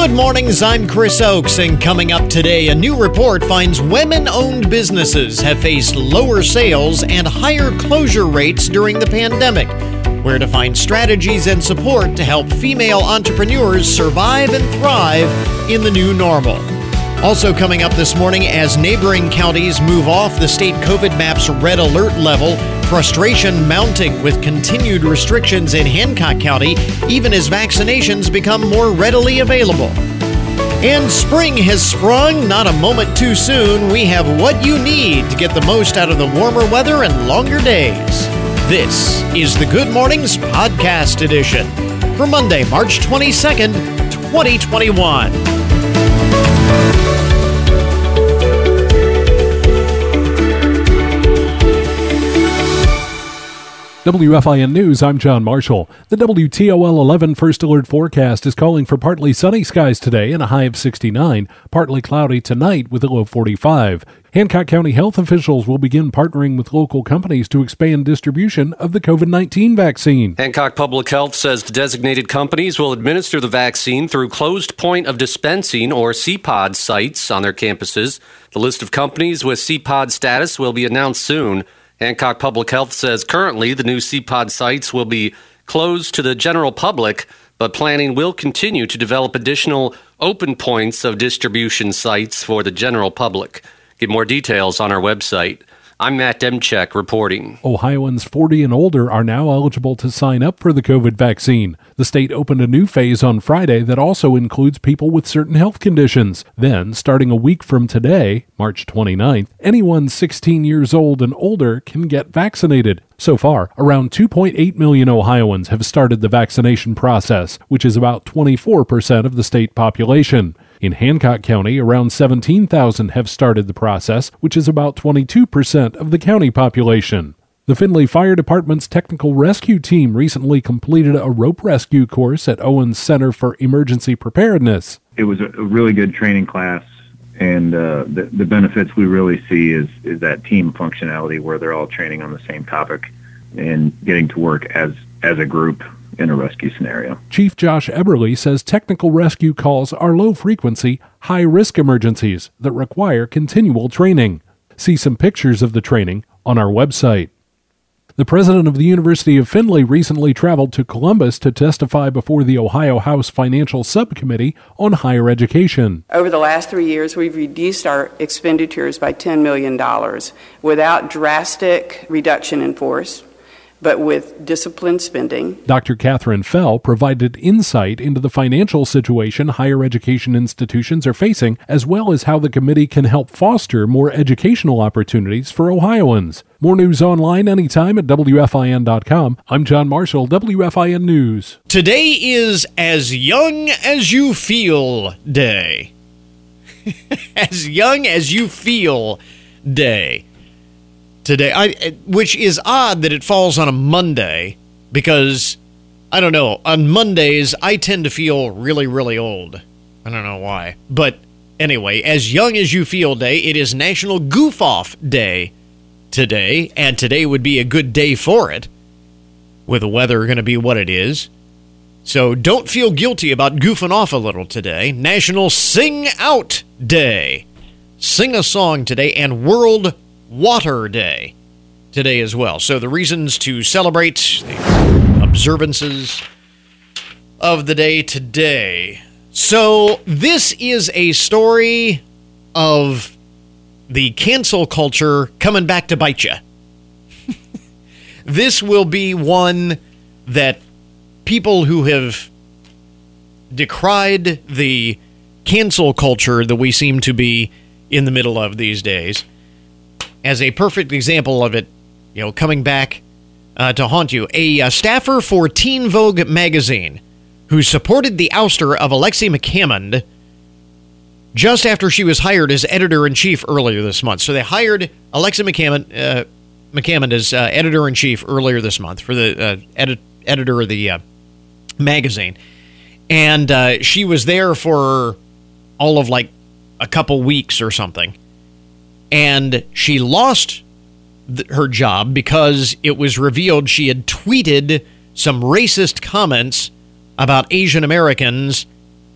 Good mornings, I'm Chris Oakes, and coming up today, a new report finds women owned businesses have faced lower sales and higher closure rates during the pandemic. Where to find strategies and support to help female entrepreneurs survive and thrive in the new normal. Also, coming up this morning, as neighboring counties move off the state COVID map's red alert level, frustration mounting with continued restrictions in Hancock County, even as vaccinations become more readily available. And spring has sprung, not a moment too soon. We have what you need to get the most out of the warmer weather and longer days. This is the Good Mornings Podcast Edition for Monday, March 22nd, 2021. WFIN News, I'm John Marshall. The WTOL 11 First Alert forecast is calling for partly sunny skies today and a high of 69, partly cloudy tonight with a low of 45. Hancock County health officials will begin partnering with local companies to expand distribution of the COVID 19 vaccine. Hancock Public Health says the designated companies will administer the vaccine through closed point of dispensing or CPOD sites on their campuses. The list of companies with CPOD status will be announced soon. Hancock Public Health says currently the new CPOD sites will be closed to the general public, but planning will continue to develop additional open points of distribution sites for the general public. Get more details on our website. I'm Matt Demchek reporting. Ohioans 40 and older are now eligible to sign up for the COVID vaccine. The state opened a new phase on Friday that also includes people with certain health conditions. Then, starting a week from today, March 29th, anyone 16 years old and older can get vaccinated. So far, around 2.8 million Ohioans have started the vaccination process, which is about 24% of the state population. In Hancock County, around 17,000 have started the process, which is about 22% of the county population. The Findlay Fire Department's technical rescue team recently completed a rope rescue course at Owens Center for Emergency Preparedness. It was a really good training class, and uh, the, the benefits we really see is, is that team functionality where they're all training on the same topic and getting to work as, as a group in a rescue scenario. Chief Josh Eberly says technical rescue calls are low frequency, high risk emergencies that require continual training. See some pictures of the training on our website. The president of the University of Findlay recently traveled to Columbus to testify before the Ohio House Financial Subcommittee on higher education. Over the last three years, we've reduced our expenditures by $10 million without drastic reduction in force but with disciplined spending. Dr. Katherine Fell provided insight into the financial situation higher education institutions are facing, as well as how the committee can help foster more educational opportunities for Ohioans. More news online anytime at WFIN.com. I'm John Marshall, WFIN News. Today is As Young as You Feel Day. as Young as You Feel Day today. I, which is odd that it falls on a Monday because I don't know. On Mondays, I tend to feel really, really old. I don't know why. But anyway, as young as you feel day, it is National Goof Off Day today, and today would be a good day for it, with the weather going to be what it is. So don't feel guilty about goofing off a little today. National Sing Out Day. Sing a song today, and World Water Day today as well. So the reasons to celebrate the observances of the day today. So this is a story of the cancel culture coming back to bite you. this will be one that people who have decried the cancel culture that we seem to be in the middle of these days as a perfect example of it, you know, coming back uh, to haunt you. A uh, staffer for Teen Vogue magazine who supported the ouster of Alexi McCammond just after she was hired as editor in chief earlier this month. So they hired Alexi McCammond, uh, McCammond as uh, editor in chief earlier this month for the uh, edit- editor of the uh, magazine. And she was there for all of like a couple weeks or something and she lost th- her job because it was revealed she had tweeted some racist comments about Asian Americans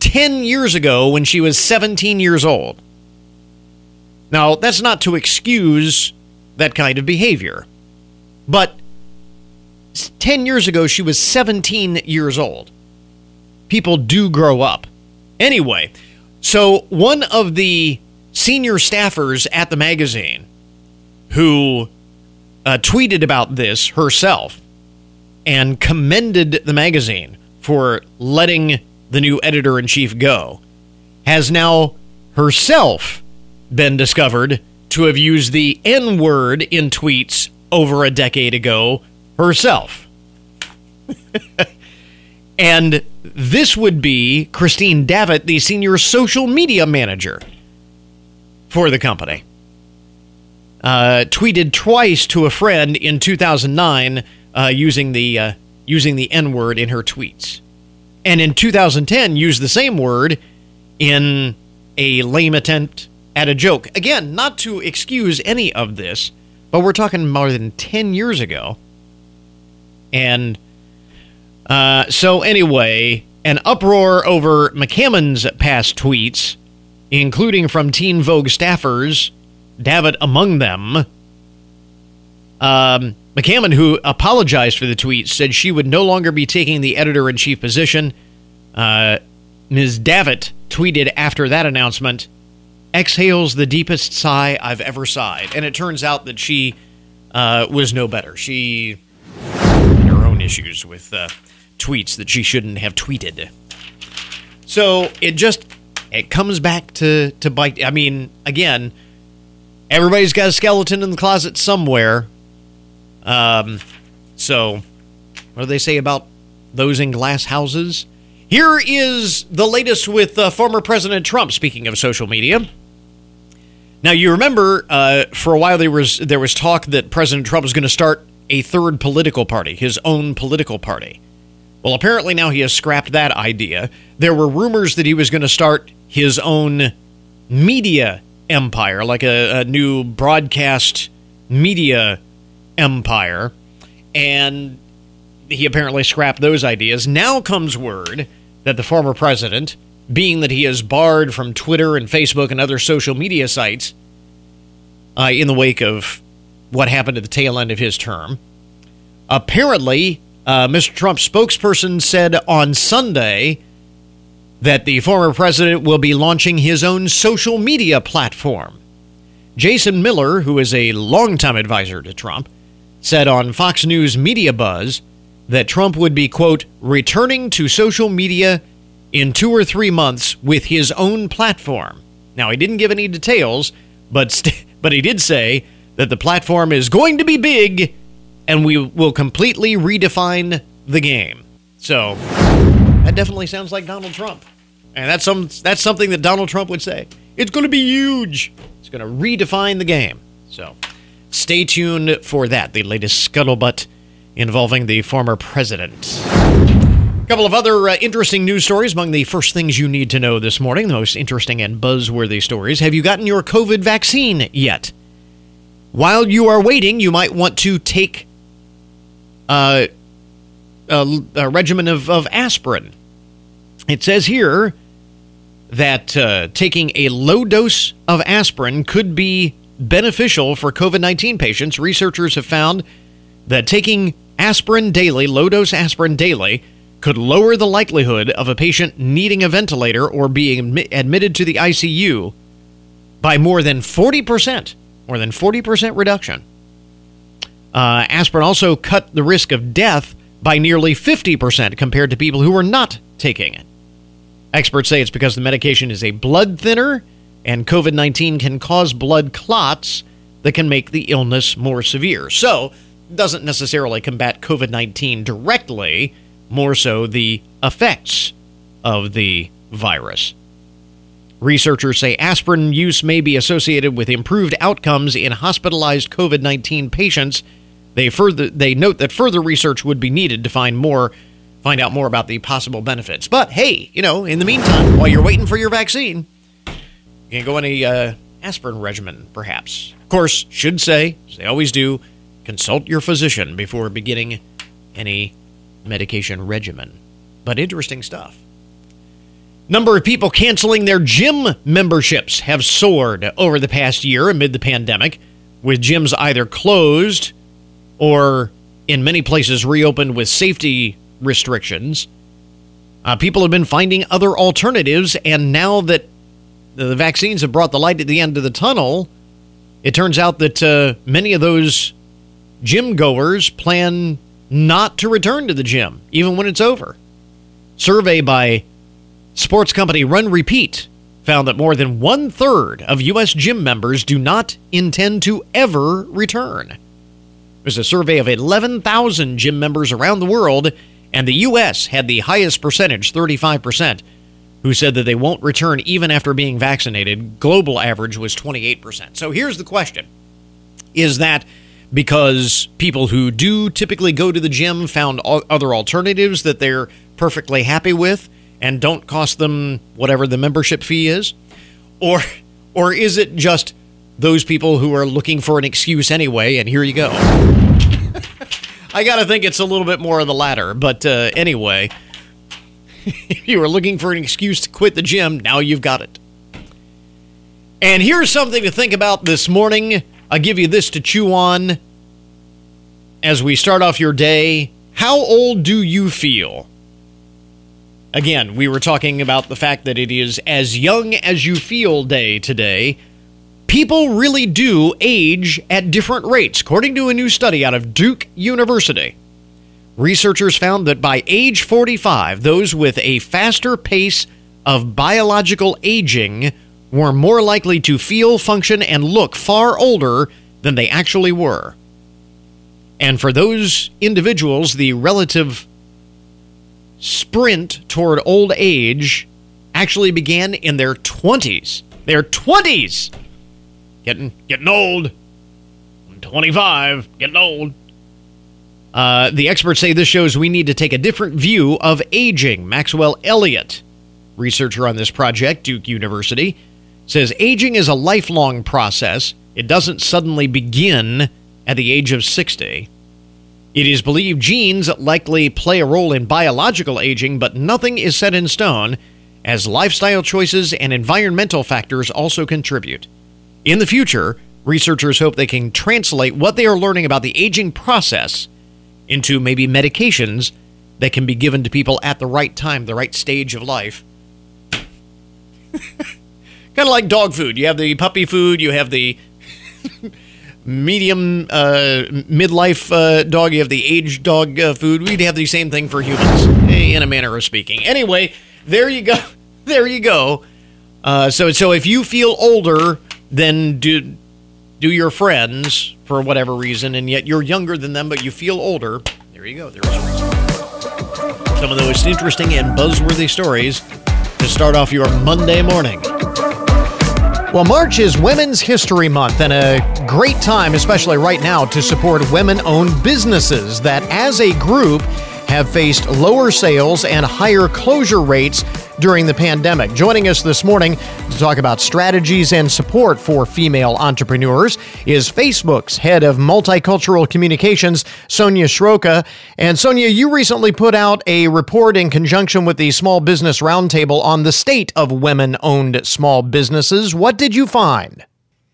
10 years ago when she was 17 years old. Now, that's not to excuse that kind of behavior, but 10 years ago she was 17 years old. People do grow up. Anyway, so one of the senior staffers at the magazine who uh, tweeted about this herself and commended the magazine for letting the new editor in chief go, has now herself been discovered to have used the N word in tweets over a decade ago herself. and this would be Christine Davitt, the senior social media manager for the company. Uh, tweeted twice to a friend in 2009 uh, using the uh, using the N word in her tweets, and in 2010 used the same word in a lame attempt at a joke. Again, not to excuse any of this, but we're talking more than 10 years ago. And uh, so, anyway, an uproar over McCammon's past tweets, including from Teen Vogue staffers, Davitt among them. Um, McCammon, who apologized for the tweet, said she would no longer be taking the editor in chief position. Uh, Ms. Davitt tweeted after that announcement exhales the deepest sigh I've ever sighed. And it turns out that she uh, was no better. She had her own issues with uh, tweets that she shouldn't have tweeted. So it just it comes back to to bite. I mean, again, everybody's got a skeleton in the closet somewhere. Um, so what do they say about those in glass houses? Here is the latest with uh, former President Trump. Speaking of social media. Now you remember uh, for a while there was there was talk that President Trump was going to start a third political party, his own political party. Well, apparently now he has scrapped that idea. There were rumors that he was going to start his own media empire, like a, a new broadcast media empire, and he apparently scrapped those ideas. Now comes word that the former president being that he is barred from Twitter and Facebook and other social media sites uh, in the wake of what happened at the tail end of his term. Apparently, uh, Mr. Trump's spokesperson said on Sunday that the former president will be launching his own social media platform. Jason Miller, who is a longtime advisor to Trump, said on Fox News Media Buzz that Trump would be, quote, returning to social media in two or three months with his own platform. Now, he didn't give any details, but, st- but he did say that the platform is going to be big and we will completely redefine the game. So, that definitely sounds like Donald Trump. And that's, some, that's something that Donald Trump would say. It's going to be huge. It's going to redefine the game. So, stay tuned for that. The latest scuttlebutt involving the former president. A couple of other uh, interesting news stories among the first things you need to know this morning, the most interesting and buzzworthy stories. Have you gotten your COVID vaccine yet? While you are waiting, you might want to take uh, a, a, regimen of, of, aspirin. It says here that uh, taking a low dose of aspirin could be beneficial for COVID 19 patients. Researchers have found that taking aspirin daily, low dose aspirin daily, could lower the likelihood of a patient needing a ventilator or being admitted to the ICU by more than 40%. More than 40% reduction. Uh, aspirin also cut the risk of death by nearly 50% compared to people who were not taking it. Experts say it's because the medication is a blood thinner and COVID 19 can cause blood clots that can make the illness more severe. So, doesn't necessarily combat COVID 19 directly, more so the effects of the virus. Researchers say aspirin use may be associated with improved outcomes in hospitalized COVID 19 patients. They further they note that further research would be needed to find more find out more about the possible benefits. But hey, you know, in the meantime, while you're waiting for your vaccine, you can go on a uh, aspirin regimen, perhaps. Of course, should say, as they always do, consult your physician before beginning any medication regimen. But interesting stuff. Number of people canceling their gym memberships have soared over the past year amid the pandemic, with gyms either closed or in many places reopened with safety restrictions. Uh, people have been finding other alternatives, and now that the vaccines have brought the light at the end of the tunnel, it turns out that uh, many of those gym goers plan not to return to the gym, even when it's over. Survey by sports company Run Repeat found that more than one third of U.S. gym members do not intend to ever return. There's a survey of 11,000 gym members around the world, and the U.S. had the highest percentage, 35%, who said that they won't return even after being vaccinated. Global average was 28%. So here's the question Is that because people who do typically go to the gym found other alternatives that they're perfectly happy with and don't cost them whatever the membership fee is? Or or is it just those people who are looking for an excuse anyway and here you go. I got to think it's a little bit more of the latter, but uh, anyway, if you were looking for an excuse to quit the gym, now you've got it. And here's something to think about this morning. I'll give you this to chew on as we start off your day. How old do you feel? Again, we were talking about the fact that it is as young as you feel day today. People really do age at different rates, according to a new study out of Duke University. Researchers found that by age 45, those with a faster pace of biological aging were more likely to feel, function, and look far older than they actually were. And for those individuals, the relative sprint toward old age actually began in their 20s. Their 20s! Getting, getting old. I'm 25, getting old. Uh, the experts say this shows we need to take a different view of aging. Maxwell Elliott, researcher on this project, Duke University, says aging is a lifelong process. It doesn't suddenly begin at the age of 60. It is believed genes likely play a role in biological aging, but nothing is set in stone, as lifestyle choices and environmental factors also contribute. In the future, researchers hope they can translate what they are learning about the aging process into maybe medications that can be given to people at the right time, the right stage of life. kind of like dog food. You have the puppy food, you have the medium uh, midlife uh, dog, you have the aged dog uh, food. We'd have the same thing for humans, in a manner of speaking. Anyway, there you go. There you go. Uh, so, so if you feel older than do do your friends for whatever reason, and yet you're younger than them, but you feel older, there you go. There's. Some of the most interesting and buzzworthy stories to start off your Monday morning. Well, March is Women's History Month and a great time, especially right now, to support women owned businesses that, as a group, have faced lower sales and higher closure rates during the pandemic. Joining us this morning to talk about strategies and support for female entrepreneurs is Facebook's head of multicultural communications, Sonia Sroka. And Sonia, you recently put out a report in conjunction with the Small Business Roundtable on the state of women owned small businesses. What did you find?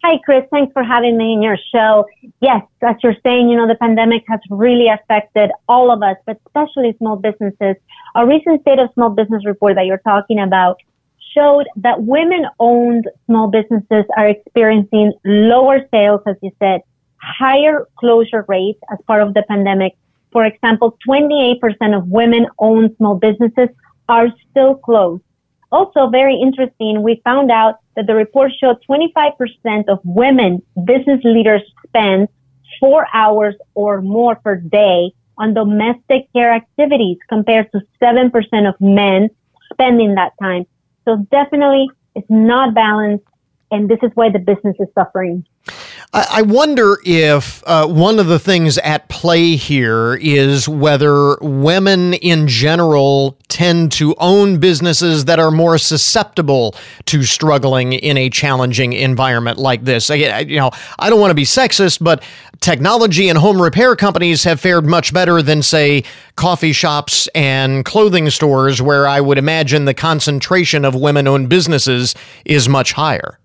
Hi, Chris. Thanks for having me in your show. Yes, as you're saying, you know, the pandemic has really affected all of us, but especially small businesses. A recent state of small business report that you're talking about showed that women owned small businesses are experiencing lower sales, as you said, higher closure rates as part of the pandemic. For example, 28% of women owned small businesses are still closed. Also, very interesting, we found out that the report showed 25% of women business leaders spend four hours or more per day on domestic care activities compared to 7% of men spending that time. So definitely it's not balanced and this is why the business is suffering. I wonder if uh, one of the things at play here is whether women in general tend to own businesses that are more susceptible to struggling in a challenging environment like this. I, you know, I don't want to be sexist, but technology and home repair companies have fared much better than, say, coffee shops and clothing stores, where I would imagine the concentration of women owned businesses is much higher.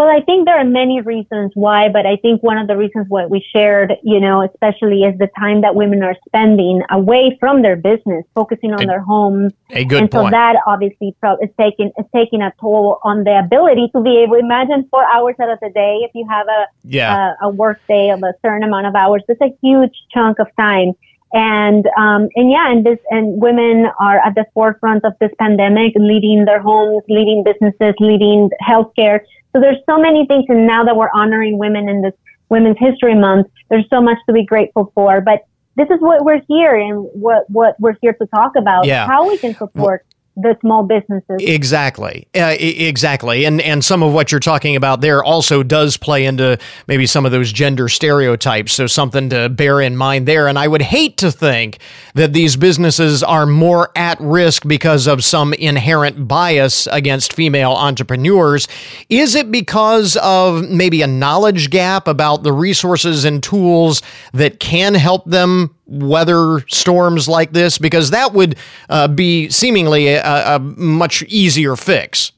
Well, I think there are many reasons why, but I think one of the reasons what we shared, you know, especially is the time that women are spending away from their business, focusing on a, their homes. A good and point. so that obviously is taking is taking a toll on the ability to be able. Imagine four hours out of the day if you have a yeah. a, a work day of a certain amount of hours. That's a huge chunk of time. And um, and yeah, and this and women are at the forefront of this pandemic, leading their homes, leading businesses, leading healthcare. So there's so many things, and now that we're honoring women in this Women's History Month, there's so much to be grateful for. But this is what we're here and what what we're here to talk about. Yeah. How we can support the small businesses. Exactly, uh, exactly, and and some of what you're talking about there also does play into maybe some of those gender stereotypes. So something to bear in mind there. And I would hate to think that these businesses are more at risk because of some inherent bias against female entrepreneurs. Is it because of maybe a knowledge gap about the resources and tools that can help them weather storms like this? Because that would uh, be seemingly a, a much easier fix.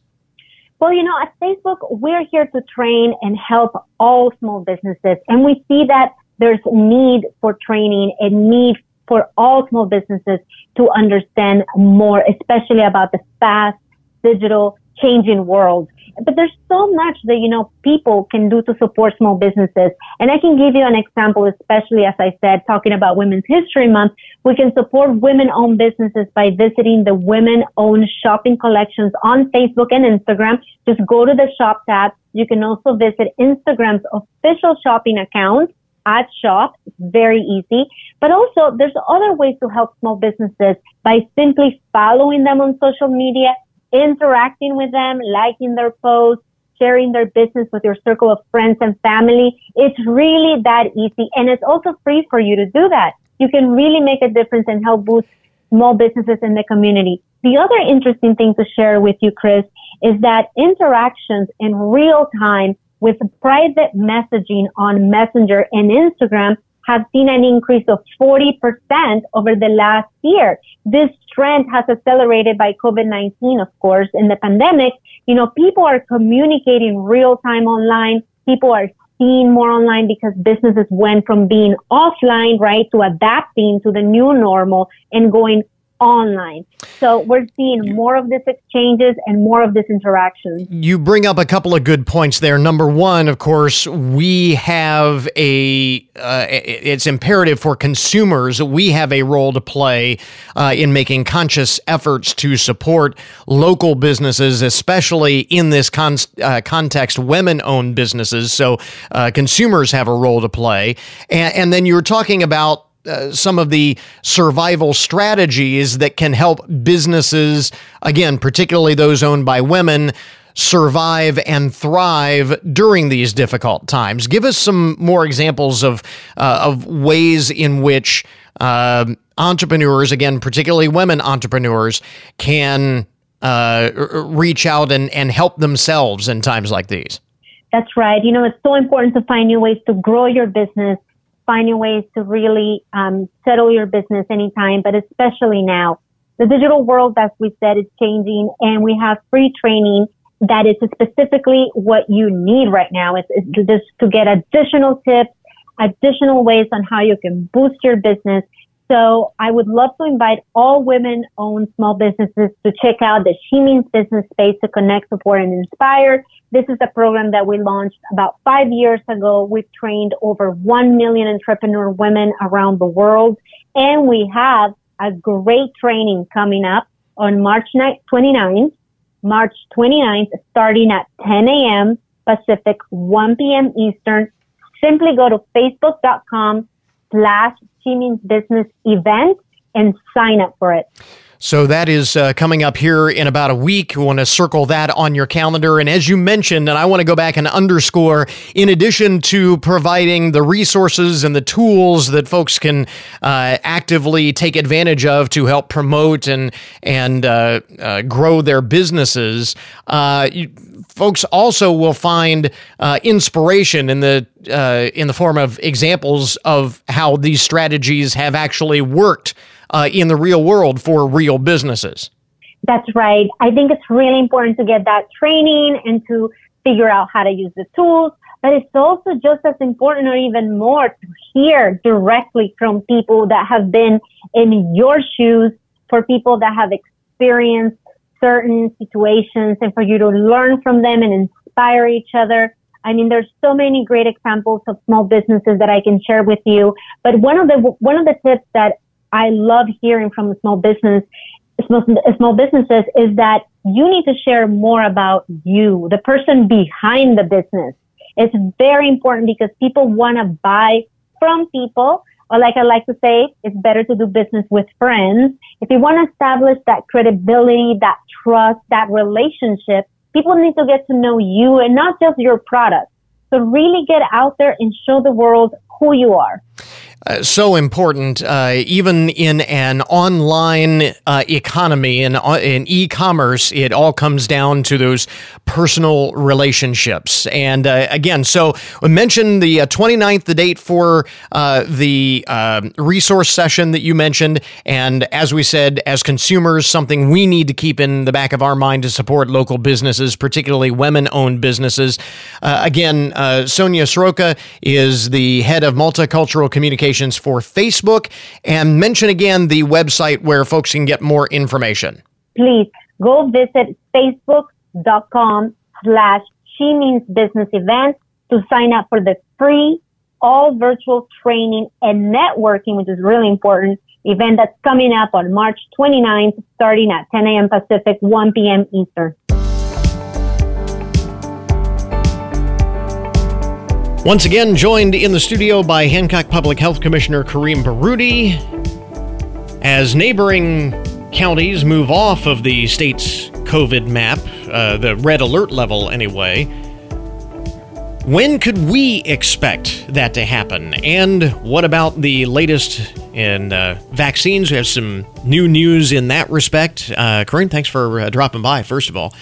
Well, you know, at Facebook, we're here to train and help all small businesses. And we see that there's need for training and need for all small businesses to understand more, especially about the fast digital changing world. But there's so much that, you know, people can do to support small businesses. And I can give you an example, especially as I said, talking about Women's History Month. We can support women owned businesses by visiting the women owned shopping collections on Facebook and Instagram. Just go to the shop tab. You can also visit Instagram's official shopping account at shop. It's very easy. But also there's other ways to help small businesses by simply following them on social media interacting with them, liking their posts, sharing their business with your circle of friends and family. It's really that easy. And it's also free for you to do that. You can really make a difference and help boost small businesses in the community. The other interesting thing to share with you, Chris, is that interactions in real time with private messaging on Messenger and Instagram have seen an increase of 40% over the last year. This trend has accelerated by COVID-19, of course, in the pandemic. You know, people are communicating real time online. People are seeing more online because businesses went from being offline, right, to adapting to the new normal and going online. So we're seeing more of these exchanges and more of this interaction. You bring up a couple of good points there. Number one, of course, we have a, uh, it's imperative for consumers, we have a role to play uh, in making conscious efforts to support local businesses, especially in this con- uh, context, women owned businesses. So uh, consumers have a role to play. And, and then you're talking about uh, some of the survival strategies that can help businesses, again, particularly those owned by women, survive and thrive during these difficult times. Give us some more examples of uh, of ways in which uh, entrepreneurs, again, particularly women entrepreneurs, can uh, reach out and, and help themselves in times like these. That's right. You know, it's so important to find new ways to grow your business finding ways to really um, settle your business anytime, but especially now. The digital world, as we said, is changing, and we have free training that is specifically what you need right now. It's just to get additional tips, additional ways on how you can boost your business. So I would love to invite all women owned small businesses to check out the She Means Business Space to connect, support, and inspire. This is a program that we launched about five years ago. We've trained over 1 million entrepreneur women around the world. And we have a great training coming up on March 29th, March 29th, starting at 10 a.m. Pacific, 1 p.m. Eastern. Simply go to facebook.com slash She Means Business event and sign up for it. So that is uh, coming up here in about a week. We want to circle that on your calendar. And as you mentioned, and I want to go back and underscore, in addition to providing the resources and the tools that folks can uh, actively take advantage of to help promote and and uh, uh grow their businesses, uh, you, folks also will find uh, inspiration in the in the form of examples of how these strategies have actually worked uh, in the real world for real businesses. That's right. I think it's really important to get that training and to figure out how to use the tools. But it's also just as important or even more to hear directly from people that have been in your shoes, for people that have experienced certain situations and for you to learn from them and inspire each other. I mean, there's so many great examples of small businesses that I can share with you. But one of the, one of the tips that I love hearing from small business, small, small businesses is that you need to share more about you, the person behind the business. It's very important because people want to buy from people. Or like I like to say, it's better to do business with friends. If you want to establish that credibility, that trust, that relationship, people need to get to know you and not just your product. So really get out there and show the world who you are. Uh, so important, uh, even in an online uh, economy and uh, in e-commerce, it all comes down to those personal relationships. And uh, again, so we mentioned the 29th, uh, the date for the um, resource session that you mentioned. And as we said, as consumers, something we need to keep in the back of our mind to support local businesses, particularly women-owned businesses. again, Sonia Sroka is the head of multicultural communication for Facebook and mention again the website where folks can get more information. Please go visit facebook.com slash she means business events to sign up for the free all virtual training and networking, which is really important event that's coming up on March 29th, starting at 10 a.m. Pacific, 1 p.m. Eastern. Once again, joined in the studio by Hancock Public Health Commissioner Kareem Baroudi. As neighboring counties move off of the state's COVID map, uh, the red alert level anyway, when could we expect that to happen? And what about the latest in uh, vaccines? We have some new news in that respect. Uh, Kareem, thanks for uh, dropping by, first of all.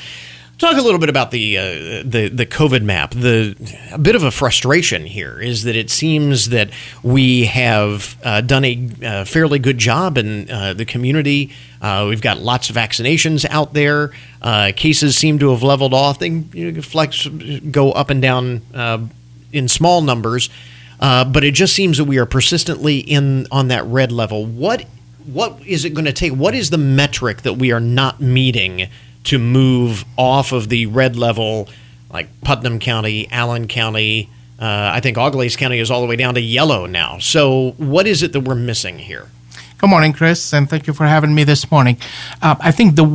Talk a little bit about the uh, the the COVID map. The a bit of a frustration here is that it seems that we have uh, done a uh, fairly good job in uh, the community. Uh, we've got lots of vaccinations out there. Cases seem to have leveled off. They you know, flex go up and down in small numbers, but it just seems that we are persistently in on that red level. What what is it going to take? What is the metric that we are not meeting? To move off of the red level, like Putnam County, Allen County. Uh, I think Auglaize County is all the way down to yellow now. So, what is it that we're missing here? Good morning, Chris, and thank you for having me this morning. Uh, I think the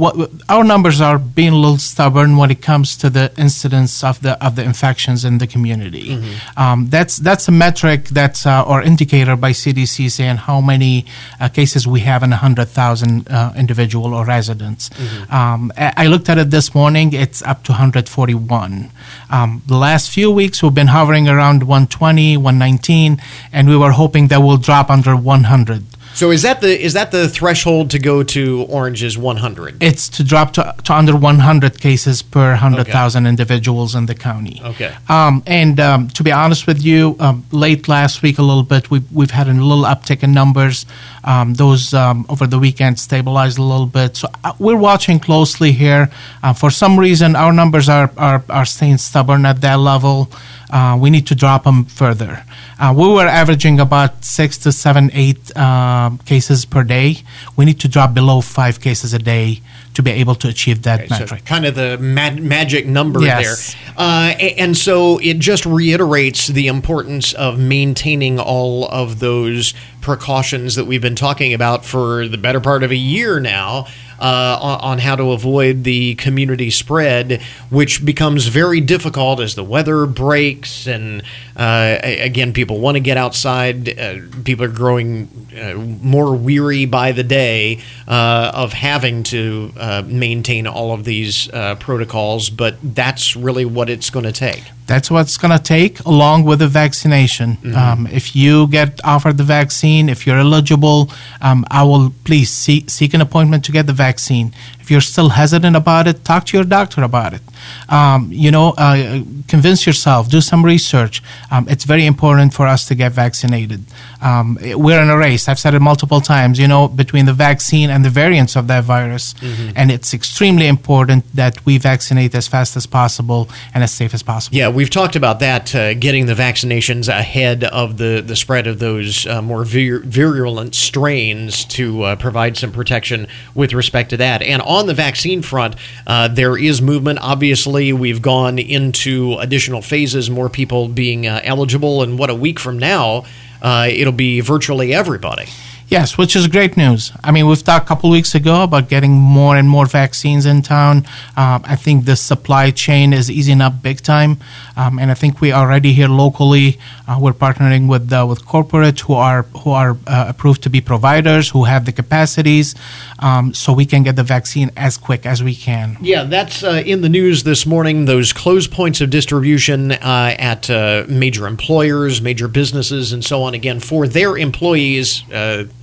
our numbers are being a little stubborn when it comes to the incidence of the of the infections in the community. Mm-hmm. Um, that's that's a metric that's uh, or indicator by CDC saying how many uh, cases we have in hundred thousand uh, individual or residents. Mm-hmm. Um, I looked at it this morning; it's up to 141. Um, the last few weeks we've been hovering around 120, 119, and we were hoping that we'll drop under 100. So is that the is that the threshold to go to Orange's 100? It's to drop to, to under 100 cases per 100,000 okay. individuals in the county. Okay. Um, and um, to be honest with you, um, late last week a little bit, we've, we've had a little uptick in numbers. Um, those um, over the weekend stabilized a little bit. So uh, we're watching closely here. Uh, for some reason, our numbers are, are, are staying stubborn at that level. Uh, we need to drop them further. Uh, we were averaging about six to seven, eight uh, cases per day. We need to drop below five cases a day to be able to achieve that okay, metric. So kind of the magic number yes. there. Uh, and so it just reiterates the importance of maintaining all of those precautions that we've been talking about for the better part of a year now. Uh, on, how to avoid the community spread, which becomes very difficult as the weather breaks. And uh, again, people want to get outside. Uh, people are growing uh, more weary by the day uh, of having to uh, maintain all of these protocols, but that's really what it's going to take. That's what it's going to take, along with the vaccination. Um, if you get offered the vaccine, if you're eligible, um, I will please seek, seek an appointment to get the vaccine. If you're still hesitant about it, talk to your doctor about it. Um, you know, uh, convince yourself, do some research. Um, it's very important for us to get vaccinated. Um, we're in a race. I've said it multiple times, you know, between the vaccine and the variants of that virus. And it's extremely important that we vaccinate as fast as possible and as safe as possible. Yeah, we've talked about that, uh, getting the vaccinations ahead of the, the spread of those uh, more vir- virulent strains to uh, provide some protection with respect to that. And on the vaccine front, uh, there is movement. Obviously, we've gone into additional phases, more people being uh, eligible. And what, a week from now, uh, it'll be virtually everybody. Yes, which is great news. I mean, we've talked a couple weeks ago about getting more and more vaccines in town. Um, I think the supply chain is easing up big time, um, and I think we already here locally uh, we're partnering with uh, with corporate who are who are uh, approved to be providers who have the capacities, um, so we can get the vaccine as quick as we can. Yeah, that's uh, in the news this morning. Those closed points of distribution uh, at uh, major employers, major businesses, and so on, again, for their employees,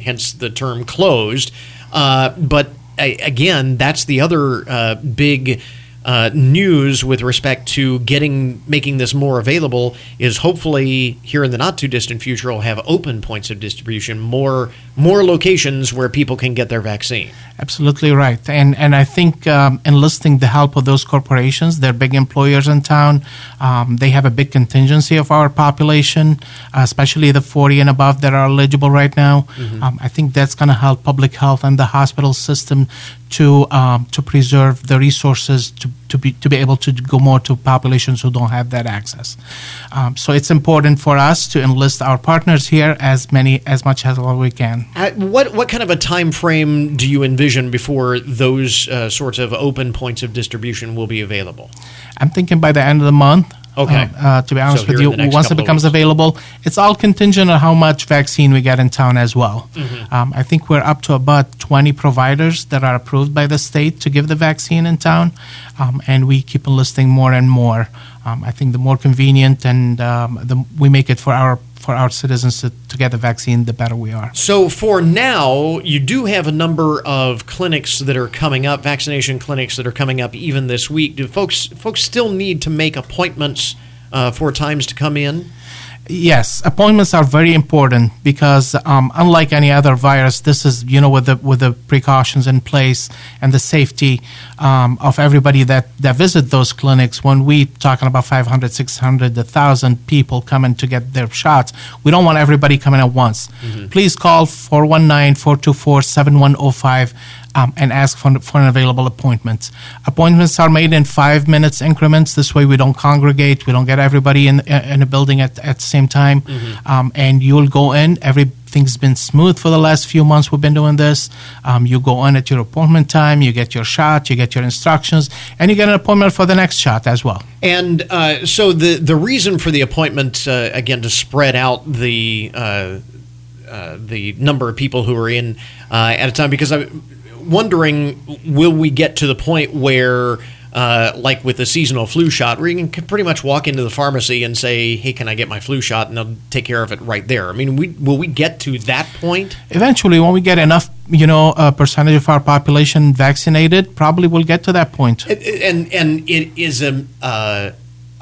hence the term closed. Uh, but again, that's the other uh, big. Uh, news with respect to getting making this more available is hopefully here in the not too distant future we'll have open points of distribution more more locations where people can get their vaccine Absolutely right, and and I think um, enlisting the help of those corporations, they're big employers in town. Um, they have a big contingency of our population, especially the 40 and above that are eligible right now. Um, I think that's going to help public health and the hospital system to um, to preserve the resources to, to be to be able to go more to populations who don't have that access. Um, so it's important for us to enlist our partners here as many as much as we can. Uh, what what kind of a time frame do you envision before those uh, sorts of open points of distribution will be available? I'm thinking by the end of the month. Okay. Uh, uh, to be honest So with here you, the next once it couple of becomes weeks. available, it's all contingent on how much vaccine we get in town as well. Mm-hmm. Um, I think we're up to about 20 providers that are approved by the state to give the vaccine in town, um, and we keep enlisting more and more. Um, I think the more convenient and um, the, we make it for our for our citizens to, to get the vaccine, the better we are. So for now, you do have a number of clinics that are coming up, vaccination clinics that are coming up even this week. Do folks folks still need to make appointments uh, for times to come in? Yes, appointments are very important because um, unlike any other virus, this is you know with the with the precautions in place and the safety um, of everybody that that visit those clinics. When we talking about 500, 600, 1,000 people coming to get their shots, we don't want everybody coming at once. Please call 419-424-7105 um, and ask for, for an available appointment. Appointments are made in five minutes increments. This way, we don't congregate. We don't get everybody in in a building at, at the same time. Um, and you'll go in. Everything's been smooth for the last few months. We've been doing this. Um, you go in at your appointment time. You get your shot. You get your instructions, and you get an appointment for the next shot as well. And uh, so the the reason for the appointment uh, again to spread out the uh, uh, the number of people who are in uh, at a time because I'm wondering will we get to the point where uh, like with the seasonal flu shot, where you can pretty much walk into the pharmacy and say, "Hey, can I get my flu shot?" and they'll take care of it right there. I mean, we, will we get to that point? Eventually, when we get enough, you know, a percentage of our population vaccinated, probably we'll get to that point. And and, and it is a, uh,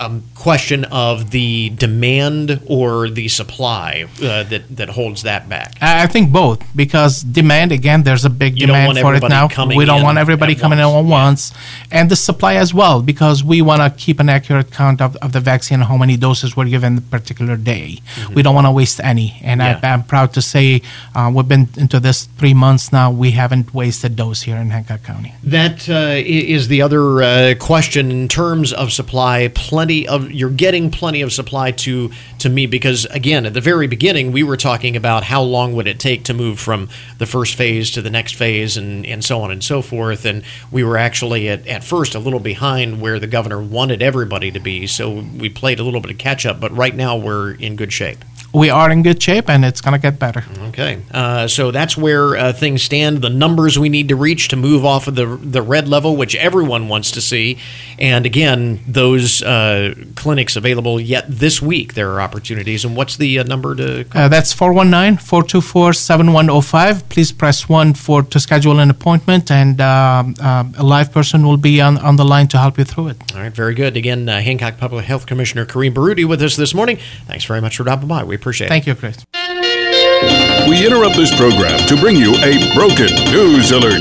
a question of the demand or the supply uh, that that holds that back. I think both because demand again. There's a big You demand for it now. We don't want everybody coming in once. at once, and the supply as well because we want to keep an accurate count of, of the vaccine how many doses were given the particular day. We don't want to waste any, and Mm-hmm. Yeah. I, I'm proud to say uh, we've been into this three months now. We haven't wasted dose here in Hancock County. That uh, is the other uh, question in terms of supply. Plenty plenty of you're getting plenty of supply to to meet because again at the very beginning we were talking about how long would it take to move from the first phase to the next phase and and so on and so forth. And we were actually at, at first a little behind where the governor wanted everybody to be. So we played a little bit of catch up but right now we're in good shape we are in good shape and it's going to get better. Okay. Uh, so that's where uh, things stand. The numbers we need to reach to move off of the, the red level, which everyone wants to see. And again, those uh, clinics available yet this week. There are opportunities. And what's the uh, number to call? Uh, that's 419 424 7105. Please press 1 for to schedule an appointment, and um, uh, a live person will be on, on the line to help you through it. All right. Very good. Again, Hancock Public Health Commissioner Kareem Baroudi with us this morning. Thanks very much for dropping by. We appreciate Thank it. Thank you, Chris. We interrupt this program to bring you a broken news alert.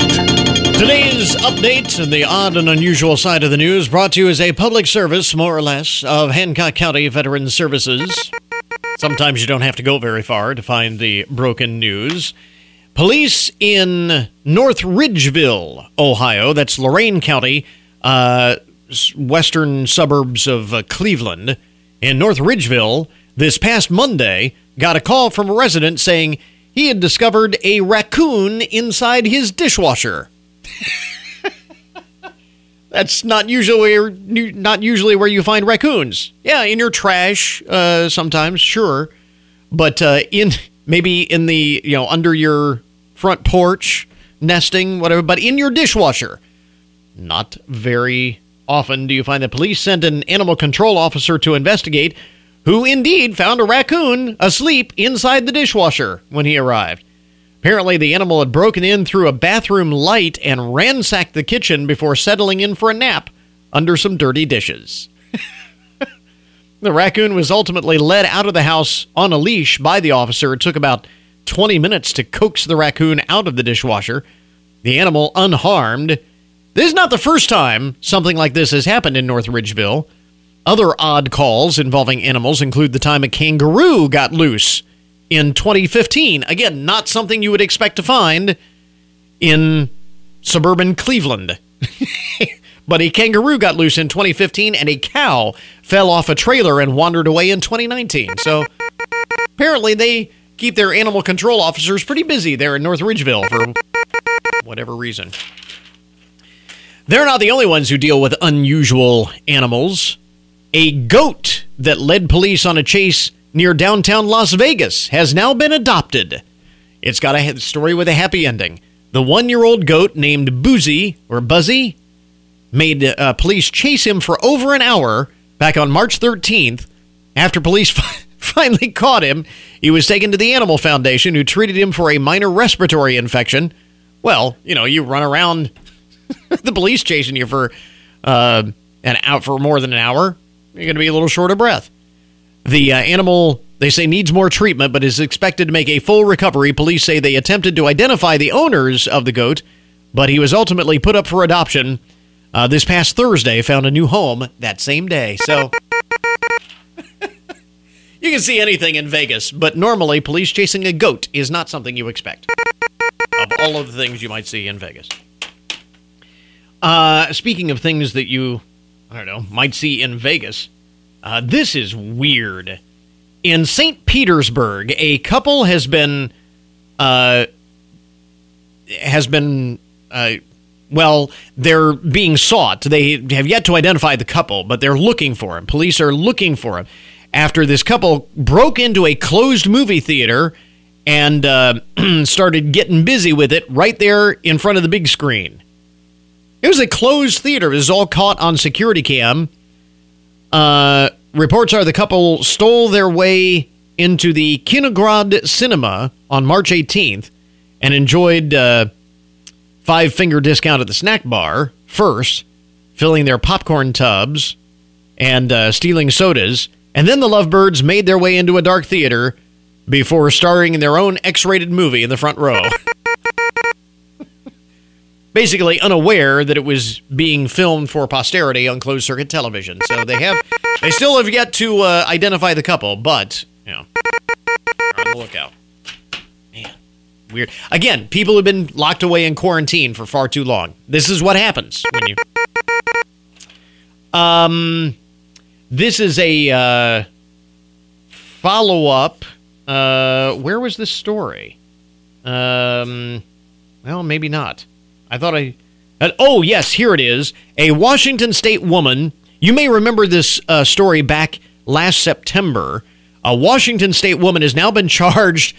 Today's update and the odd and unusual side of the news brought to you as a public service, more or less, of Hancock County Veterans Services. Sometimes you don't have to go very far to find the broken news. Police in North Ridgeville, Ohio, that's Lorain County, uh, western suburbs of uh, Cleveland, in North Ridgeville, this past Monday, got a call from a resident saying he had discovered a raccoon inside his dishwasher. That's not usually not usually where you find raccoons. Yeah, in your trash uh, sometimes, sure, but uh, in maybe in the you know under your front porch nesting, whatever. But in your dishwasher, not very often do you find the police send an animal control officer to investigate who indeed found a raccoon asleep inside the dishwasher when he arrived. Apparently, the animal had broken in through a bathroom light and ransacked the kitchen before settling in for a nap under some dirty dishes. the raccoon was ultimately led out of the house on a leash by the officer. It took about 20 minutes to coax the raccoon out of the dishwasher. The animal unharmed. This is not the first time something like this has happened in North Ridgeville. Other odd calls involving animals include the time a kangaroo got loose in 2015. Again, not something you would expect to find in suburban Cleveland. but a kangaroo got loose in 2015 and a cow fell off a trailer and wandered away in 2019. So apparently they keep their animal control officers pretty busy there in North Ridgeville for whatever reason. They're not the only ones who deal with unusual animals. A goat that led police on a chase near downtown Las Vegas has now been adopted. It's got a story with a happy ending. The one year old goat named Boozy, or Buzzy, made uh, police chase him for over an hour back on March 13th. After police finally caught him, he was taken to the Animal Foundation, who treated him for a minor respiratory infection. Well, you know, you run around the police chasing you for uh, an out for more than an hour you're going to be a little short of breath. The uh, animal, they say, needs more treatment, but is expected to make a full recovery. Police say they attempted to identify the owners of the goat, but he was ultimately put up for adoption uh, this past Thursday, found a new home that same day. So. you can see anything in Vegas, but normally police chasing a goat is not something you expect. Of all of the things you might see in Vegas. Uh, speaking of things that you I don't know, might see in Vegas. Uh, this is weird. In St. Petersburg, a couple has been, uh, has been, uh, well, they're being sought. They have yet to identify the couple, but they're looking for him. Police are looking for him after this couple broke into a closed movie theater and uh, started getting busy with it right there in front of the big screen. It was a closed theater. It was all caught on security cam. Uh, reports are the couple stole their way into the Kinograd Cinema on March 18th and enjoyed uh, five finger discount at the snack bar first, filling their popcorn tubs and uh, stealing sodas. And then the lovebirds made their way into a dark theater before starring in their own X rated movie in the front row. basically unaware that it was being filmed for posterity on closed circuit television. So they have, they still have yet to uh, identify the couple, but you know, on the lookout. Man, weird. Again, people have been locked away in quarantine for far too long. This is what happens when you. Um, This is a uh, follow up. Uh, where was this story? Um, well, maybe not. I thought I. Uh, oh, yes, here it is. A Washington State woman. You may remember this uh, story back last September. A Washington State woman has now been charged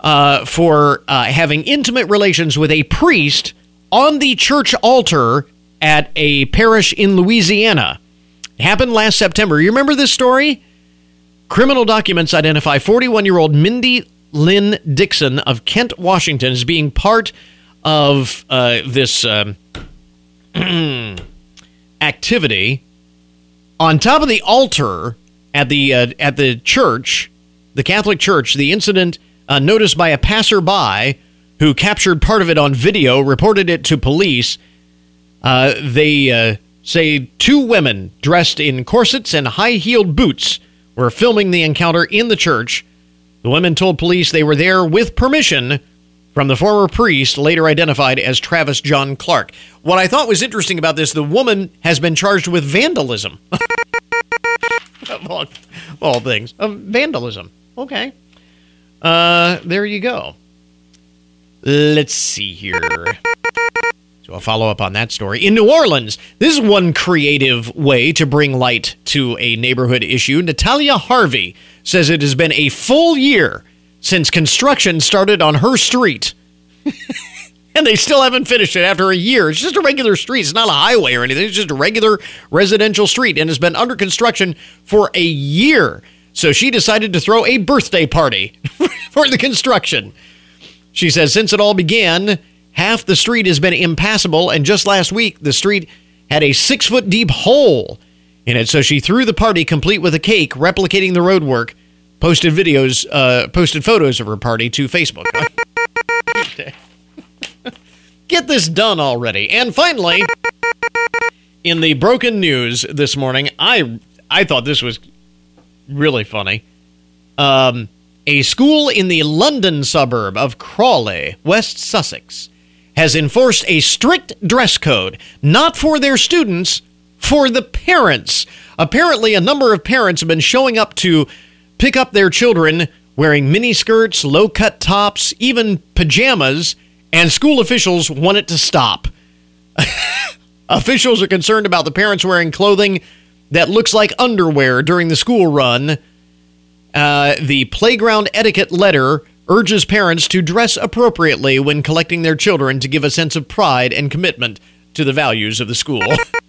uh, for uh, having intimate relations with a priest on the church altar at a parish in Louisiana. It happened last September. You remember this story? Criminal documents identify 41 year old Mindy Lynn Dixon of Kent, Washington, as being part of uh, this um, activity. On top of the altar at the uh, at the church, the Catholic Church, the incident uh, noticed by a passerby who captured part of it on video, reported it to police. Uh, they uh, say two women dressed in corsets and high heeled boots were filming the encounter in the church. The women told police they were there with permission from the former priest, later identified as Travis John Clark. What I thought was interesting about this, the woman has been charged with vandalism. of all, all things. Of vandalism. Okay. Uh, there you go. Let's see here. So I'll follow up on that story. In New Orleans, this is one creative way to bring light to a neighborhood issue. Natalia Harvey says it has been a full year since construction started on her street. and they still haven't finished it after a year. It's just a regular street. It's not a highway or anything. It's just a regular residential street and has been under construction for a year. So she decided to throw a birthday party for the construction. She says since it all began, half the street has been impassable, and just last week, the street had a six foot deep hole in it. So she threw the party complete with a cake, replicating the roadwork, posted videos, uh, posted photos of her party to Facebook. Get this done already. And finally, in the broken news this morning, I I thought this was really funny. Um, a school in the London suburb of Crawley, West Sussex, has enforced a strict dress code, not for their students, for the parents. Apparently, a number of parents have been showing up to pick up their children wearing miniskirts, low cut tops, even pajamas, and school officials want it to stop. officials are concerned about the parents wearing clothing that looks like underwear during the school run. Uh, the playground etiquette letter urges parents to dress appropriately when collecting their children to give a sense of pride and commitment to the values of the school.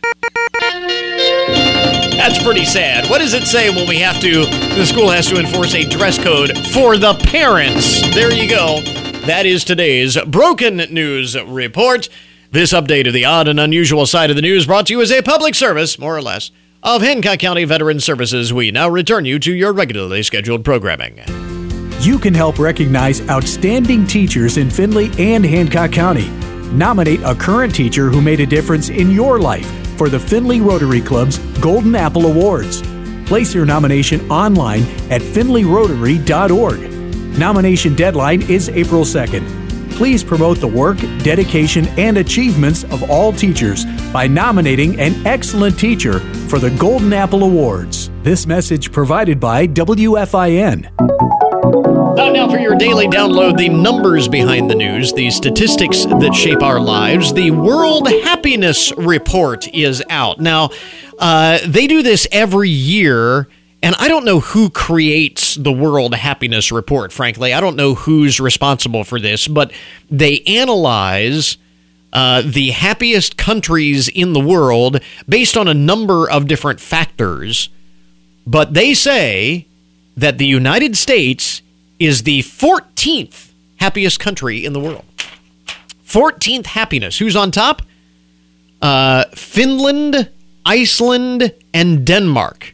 That's pretty sad. What does it say when we have to, the school has to enforce a dress code for the parents? There you go. That is today's Broken News Report. This update of the odd and unusual side of the news brought to you as a public service, more or less, of Hancock County Veteran Services. We now return you to your regularly scheduled programming. You can help recognize outstanding teachers in Findlay and Hancock County. Nominate a current teacher who made a difference in your life for the Findlay Rotary Club's Golden Apple Awards. Place your nomination online at findlayrotary.org. Nomination deadline is April 2nd. Please promote the work, dedication, and achievements of all teachers by nominating an excellent teacher for the Golden Apple Awards. This message provided by WFIN. Now for your daily download the numbers behind the news, the statistics that shape our lives. The World Happiness Report is out. Now, uh, they do this every year. And I don't know who creates the World Happiness Report, frankly. I don't know who's responsible for this, but they analyze uh, the happiest countries in the world based on a number of different factors. But they say that the United States is the 14th happiest country in the world. 14th happiness. Who's on top? Uh, Finland, Iceland, and Denmark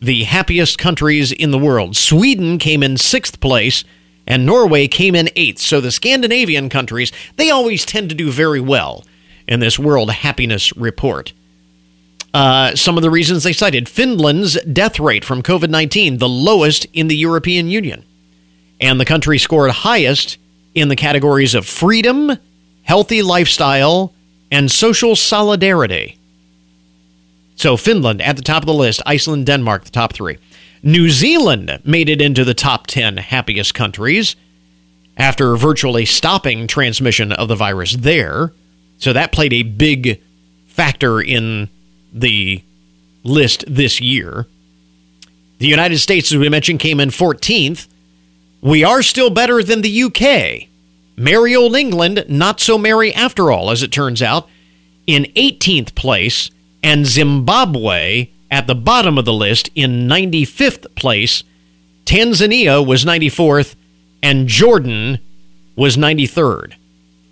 the happiest countries in the world. Sweden came in sixth place, and Norway came in eighth. So the Scandinavian countries, they always tend to do very well in this World Happiness Report. Uh, some of the reasons they cited Finland's death rate from COVID 19, the lowest in the European Union. And the country scored highest in the categories of freedom, healthy lifestyle, and social solidarity. So Finland at the top of the list, Iceland, Denmark, the top three. New Zealand made it into the top 10 happiest countries after virtually stopping transmission of the virus there. So that played a big factor in the list this year. The United States, as we mentioned, came in 14th. We are still better than the UK. Merry old England, not so merry after all, as it turns out, in 18th place, and Zimbabwe at the bottom of the list in 95th place. Tanzania was 94th, and Jordan was 93rd.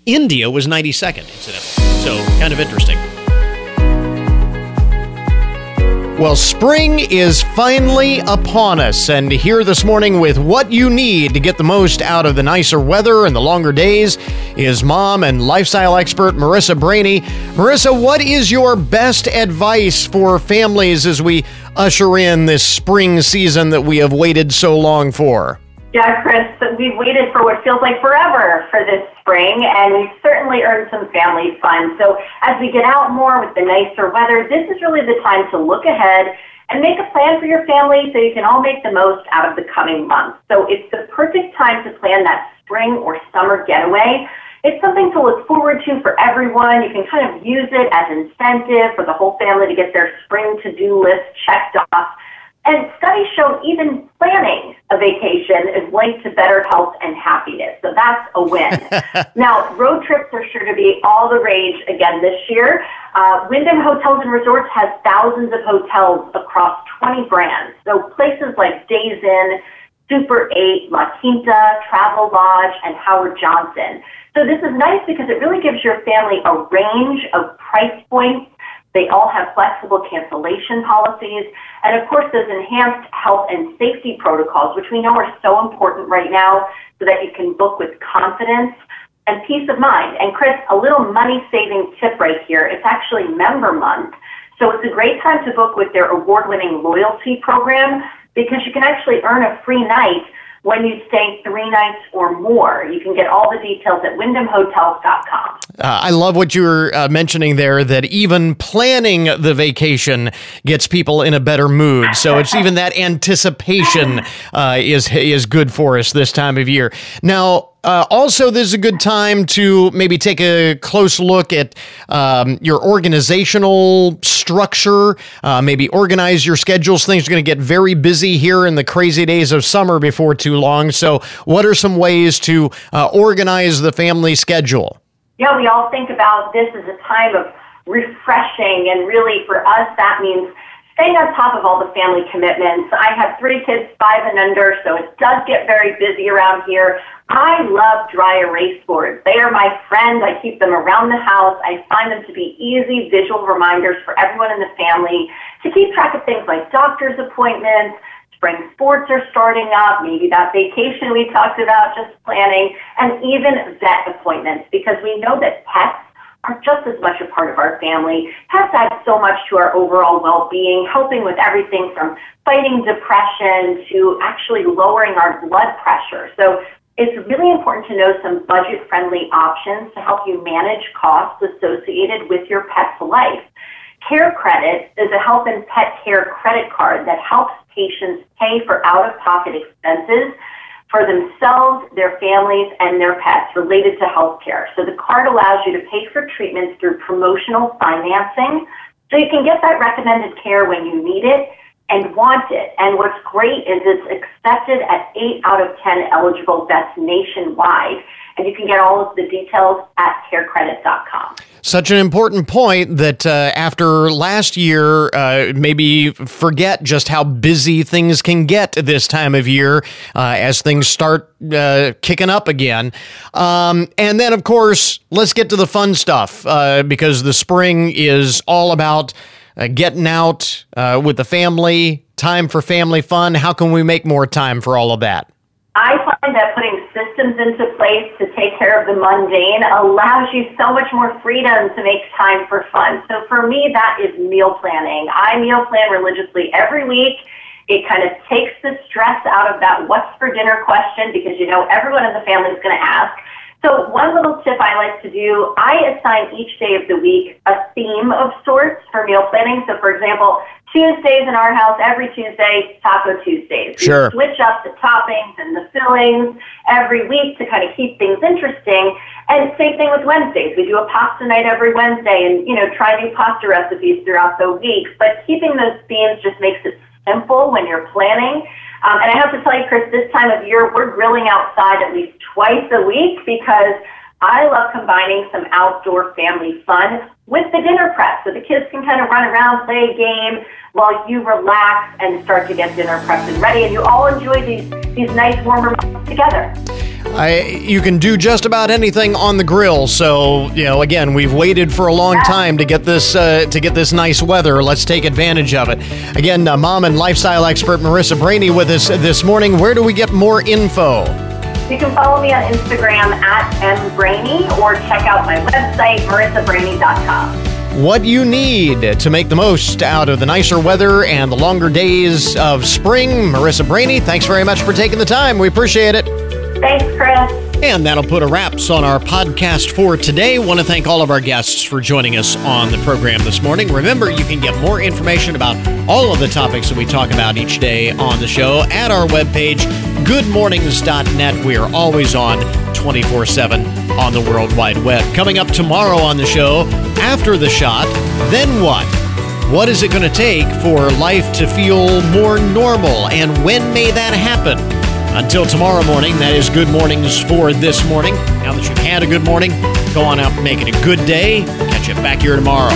India was 92nd, incidentally. So, kind of interesting. Well, spring is finally upon us, and here this morning with what you need to get the most out of the nicer weather and the longer days is mom and lifestyle expert Marissa Brainy. Marissa, what is your best advice for families as we usher in this spring season that we have waited so long for? Yeah, Chris, we've waited for what feels like forever for this spring, and we've certainly earned some family fun. So as we get out more with the nicer weather, this is really the time to look ahead and make a plan for your family so you can all make the most out of the coming months. So it's the perfect time to plan that spring or summer getaway. It's something to look forward to for everyone. You can kind of use it as incentive for the whole family to get their spring to-do list checked off and studies show even planning a vacation is linked to better health and happiness. So that's a win. now, road trips are sure to be all the rage again this year. Uh, Wyndham Hotels and Resorts has thousands of hotels across 20 brands. So places like Days Inn, Super 8, La Quinta, Travelodge, and Howard Johnson. So this is nice because it really gives your family a range of price points they all have flexible cancellation policies. And of course, those enhanced health and safety protocols, which we know are so important right now so that you can book with confidence and peace of mind. And Chris, a little money saving tip right here. It's actually member month. So it's a great time to book with their award winning loyalty program because you can actually earn a free night when you stay three nights or more. You can get all the details at wyndhamhotels.com. Uh, I love what you were uh, mentioning there that even planning the vacation gets people in a better mood. So it's even that anticipation uh, is is good for us this time of year. Now, uh, also, this is a good time to maybe take a close look at um, your organizational structure, uh, maybe organize your schedules. Things are going to get very busy here in the crazy days of summer before too long. So, what are some ways to uh, organize the family schedule? Yeah, we all think about this as a time of refreshing, and really for us, that means staying on top of all the family commitments. I have three kids, five and under, so it does get very busy around here. I love dry erase boards. They are my friend. I keep them around the house. I find them to be easy visual reminders for everyone in the family to keep track of things like doctor's appointments, spring sports are starting up, maybe that vacation we talked about, just planning, and even vet appointments because we know that pets are just as much a part of our family. Pets add so much to our overall well-being, helping with everything from fighting depression to actually lowering our blood pressure. So it's really important to know some budget-friendly options to help you manage costs associated with your pet's life. CareCredit is a health and pet care credit card that helps patients pay for out-of-pocket expenses for themselves, their families, and their pets related to healthcare. So the card allows you to pay for treatments through promotional financing so you can get that recommended care when you need it and want it. And what's great is it's accepted at 8 out of 10 eligible vets nationwide. And you can get all of the details at carecredit.com. Such an important point that uh, after last year, uh, maybe forget just how busy things can get this time of year uh, as things start uh, kicking up again. Um, and then, of course, let's get to the fun stuff uh, because the spring is all about uh, getting out with the family, time for family fun. How can we make more time for all of that? I find that putting systems into place to take care of the mundane allows you so much more freedom to make time for fun. So for me, that is meal planning. I meal plan religiously every week. It kind of takes the stress out of that what's for dinner question because you know everyone in the family is going to ask. So one little tip I like to do, I assign each day of the week a theme of sorts for meal planning. So for example, Tuesdays in our house, every Tuesday, Taco Tuesdays. Sure. We switch up the toppings and the fillings every week to kind of keep things interesting. And same thing with Wednesdays. We do a pasta night every Wednesday and, you know, try new pasta recipes throughout the week. But keeping those themes just makes it simple when you're planning. Um, and I have to tell you, Chris, this time of year, we're grilling outside at least twice a week because I love combining some outdoor family fun with the dinner prep. So the kids can kind of run around, play a game while you relax and start to get dinner prepped and ready. And you all enjoy these, these nice warmer months together. I, you can do just about anything on the grill. So you know, again, we've waited for a long time to get this uh, to get this nice weather. Let's take advantage of it. Again, uh, mom and lifestyle expert Marissa Brainy with us this morning. Where do we get more info? You can follow me on Instagram at mbrainy or check out my website, marissabrainy.com what you need to make the most out of the nicer weather and the longer days of spring. Marissa Brainy, thanks very much for taking the time. We appreciate it. Thanks, Chris. And that'll put a wraps on our podcast for today. Want to thank all of our guests for joining us on the program this morning. Remember, you can get more information about all of the topics that we talk about each day on the show at our webpage, goodmornings.net. We are always on 24 7 on the World Wide Web. Coming up tomorrow on the show, after the shot, then what? What is it going to take for life to feel more normal, and when may that happen? Until tomorrow morning, that is good mornings for this morning. Now that you've had a good morning, go on out and make it a good day. Catch you back here tomorrow.